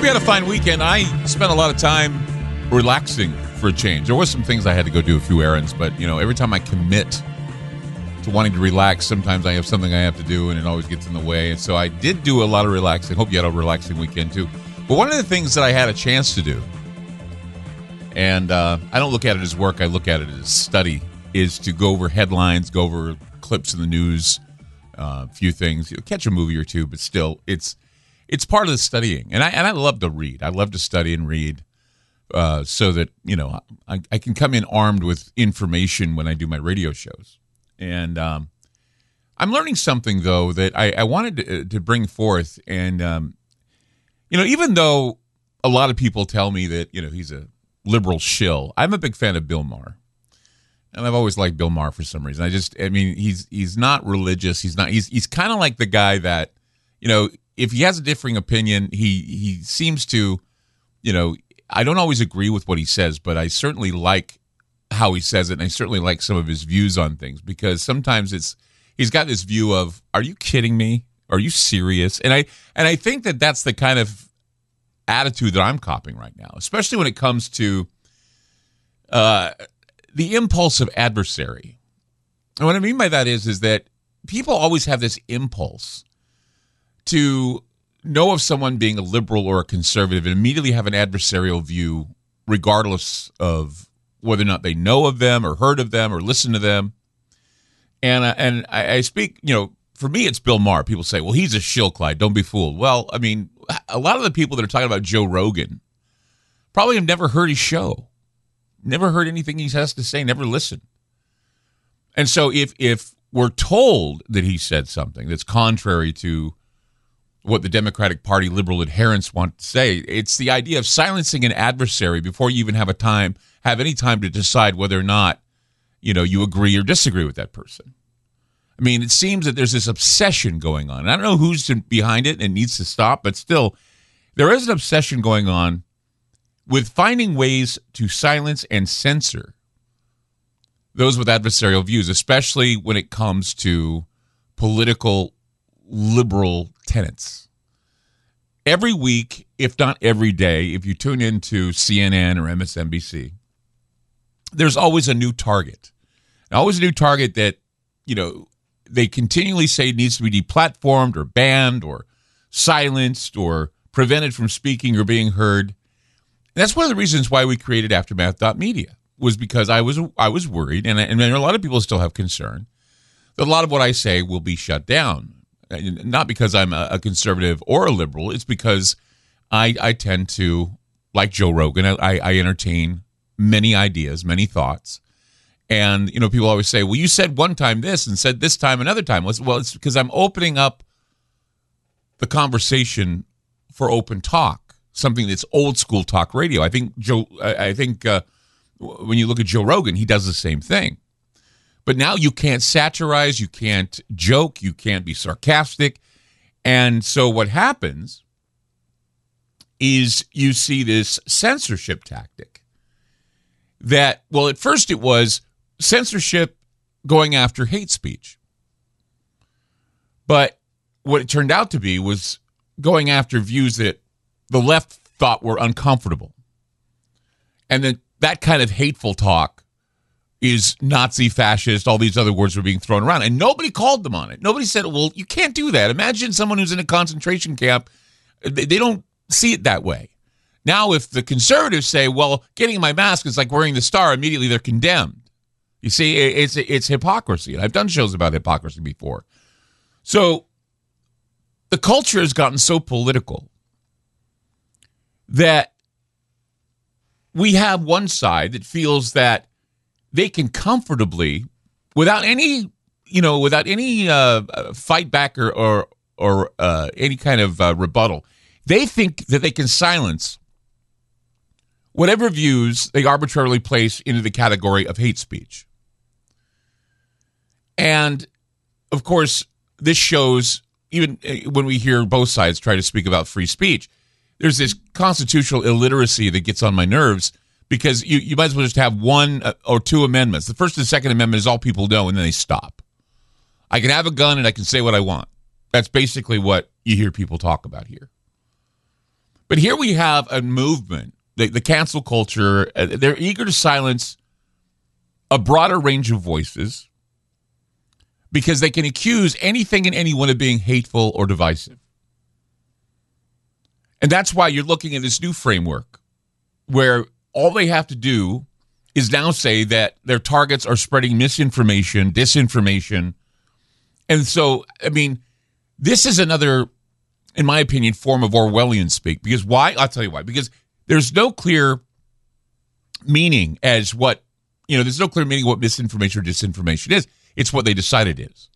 Hope you had a fine weekend. I spent a lot of time relaxing for a change. There was some things I had to go do a few errands, but you know, every time I commit to wanting to relax, sometimes I have something I have to do and it always gets in the way. And so I did do a lot of relaxing. Hope you had a relaxing weekend too. But one of the things that I had a chance to do and uh, I don't look at it as work. I look at it as study. Is to go over headlines, go over clips in the news, uh, a few things, you know, catch a movie or two, but still, it's it's part of the studying. And I and I love to read. I love to study and read, uh, so that you know I, I can come in armed with information when I do my radio shows. And um, I'm learning something though that I, I wanted to, to, bring forth. And um, you know, even though a lot of people tell me that you know he's a liberal shill. I'm a big fan of Bill Maher. And I've always liked Bill Maher for some reason. I just I mean he's he's not religious. He's not he's he's kind of like the guy that, you know, if he has a differing opinion, he he seems to, you know, I don't always agree with what he says, but I certainly like how he says it and I certainly like some of his views on things because sometimes it's he's got this view of are you kidding me? Are you serious? And I and I think that that's the kind of attitude that I'm copying right now, especially when it comes to uh, the impulse of adversary. And what I mean by that is, is that people always have this impulse to know of someone being a liberal or a conservative and immediately have an adversarial view, regardless of whether or not they know of them or heard of them or listen to them. And uh, and I, I speak, you know, for me, it's Bill Maher. People say, well, he's a shill, Clyde. Don't be fooled. Well, I mean, a lot of the people that are talking about Joe Rogan probably have never heard his show, never heard anything he has to say, never listened. And so if if we're told that he said something that's contrary to what the Democratic Party liberal adherents want to say, it's the idea of silencing an adversary before you even have a time have any time to decide whether or not you know you agree or disagree with that person. I mean, it seems that there's this obsession going on. And I don't know who's behind it and it needs to stop, but still, there is an obsession going on with finding ways to silence and censor those with adversarial views, especially when it comes to political liberal tenets. Every week, if not every day, if you tune into CNN or MSNBC, there's always a new target. Always a new target that, you know, they continually say needs to be deplatformed or banned or silenced or prevented from speaking or being heard. And that's one of the reasons why we created Aftermath.media was because I was I was worried, and, and a lot of people still have concern that a lot of what I say will be shut down. Not because I'm a, conservative or a liberal, it's because I, I tend to, like Joe Rogan, I, I entertain many ideas, many thoughts, and, you know, people always say, well, you said one time this and said this time another time. Well, it's because I'm opening up the conversation for open talk, something that's old school talk radio. I think Joe, I think uh, when you look at Joe Rogan, he does the same thing. But now you can't satirize, you can't joke, you can't be sarcastic. And so what happens is you see this censorship tactic that, well, at first it was censorship going after hate speech. But what it turned out to be was going after views that the left thought were uncomfortable. And then that kind of hateful talk is Nazi, fascist, all these other words were being thrown around. And nobody called them on it. Nobody said, well, you can't do that. Imagine someone who's in a concentration camp. They don't see it that way. Now, if the conservatives say, well, getting my mask is like wearing the star, immediately they're condemned. You see, it's it's hypocrisy, and I've done shows about hypocrisy before. So the culture has gotten so political that we have one side that feels that they can comfortably, without any, you know, without any uh, fight back or or, or uh, any kind of uh, rebuttal, They think that they can silence whatever views they arbitrarily place into the category of hate speech. And of course, this shows even eh, when we hear both sides try to speak about free speech, there's this constitutional illiteracy that gets on my nerves because you, you might as well just have one uh, or two amendments. The First and Second Amendment is all people know, and then they stop. I can have a gun and I can say what I want. That's basically what you hear people talk about here. But here we have a movement, the, the cancel culture. Uh, they're eager to silence a broader range of voices because they can accuse anything and anyone of being hateful or divisive. And that's why you're looking at this new framework where all they have to do is now say that their targets are spreading misinformation, disinformation. And so, I mean, this is another, in my opinion, form of Orwellian speak. Because why? I'll tell you why. Because there's no clear meaning as what, you know, there's no clear meaning what misinformation or disinformation is. It's what they decide it is.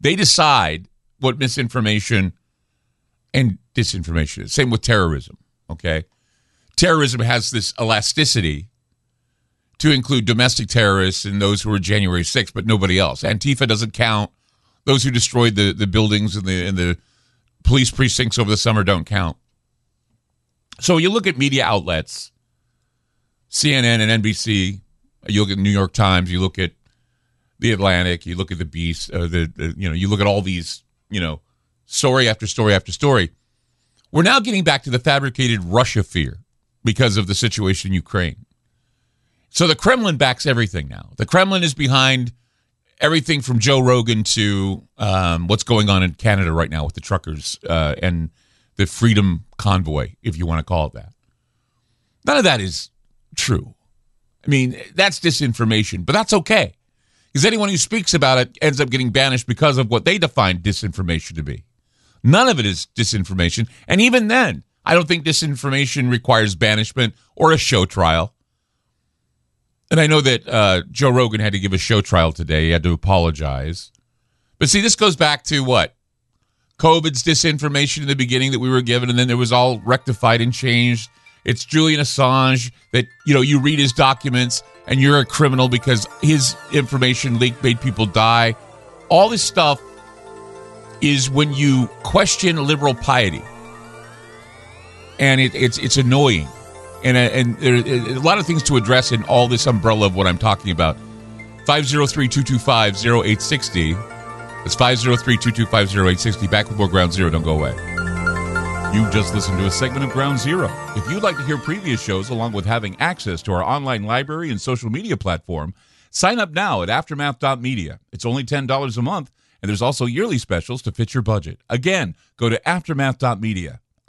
They decide what misinformation and disinformation is. Same with terrorism. Okay. Terrorism has this elasticity to include domestic terrorists and those who were January 6th, but nobody else. Antifa doesn't count. Those who destroyed the, the buildings and the and the police precincts over the summer don't count. So you look at media outlets, CNN and NBC, you look at New York Times, you look at the Atlantic, you look at the Beast, uh, the, the you know, you look at all these, you know, story after story after story. We're now getting back to the fabricated Russia fear because of the situation in Ukraine. So the Kremlin backs everything now. The Kremlin is behind everything from Joe Rogan to um, what's going on in Canada right now with the truckers uh, and the Freedom Convoy, if you want to call it that. None of that is true. I mean, that's disinformation, but that's okay. Because anyone who speaks about it ends up getting banished because of what they define disinformation to be. None of it is disinformation. And even then, I don't think disinformation requires banishment or a show trial. And I know that uh, Joe Rogan had to give a show trial today. He had to apologize. But see, this goes back to what? COVID's disinformation in the beginning that we were given, and then it was all rectified and changed. It's Julian Assange that, you know, you read his documents and you're a criminal because his information leak made people die. All this stuff is when you question liberal piety, and it, it's it's annoying, and uh, and there's a lot of things to address in all this umbrella of what I'm talking about. 503-225-0860. That's 503-225-0860. Back with more Ground Zero. Don't go away. You just listened to a segment of Ground Zero. If you'd like to hear previous shows along with having access to our online library and social media platform, sign up now at aftermath.media. It's only $10 a month, and there's also yearly specials to fit your budget. Again, go to aftermath.media.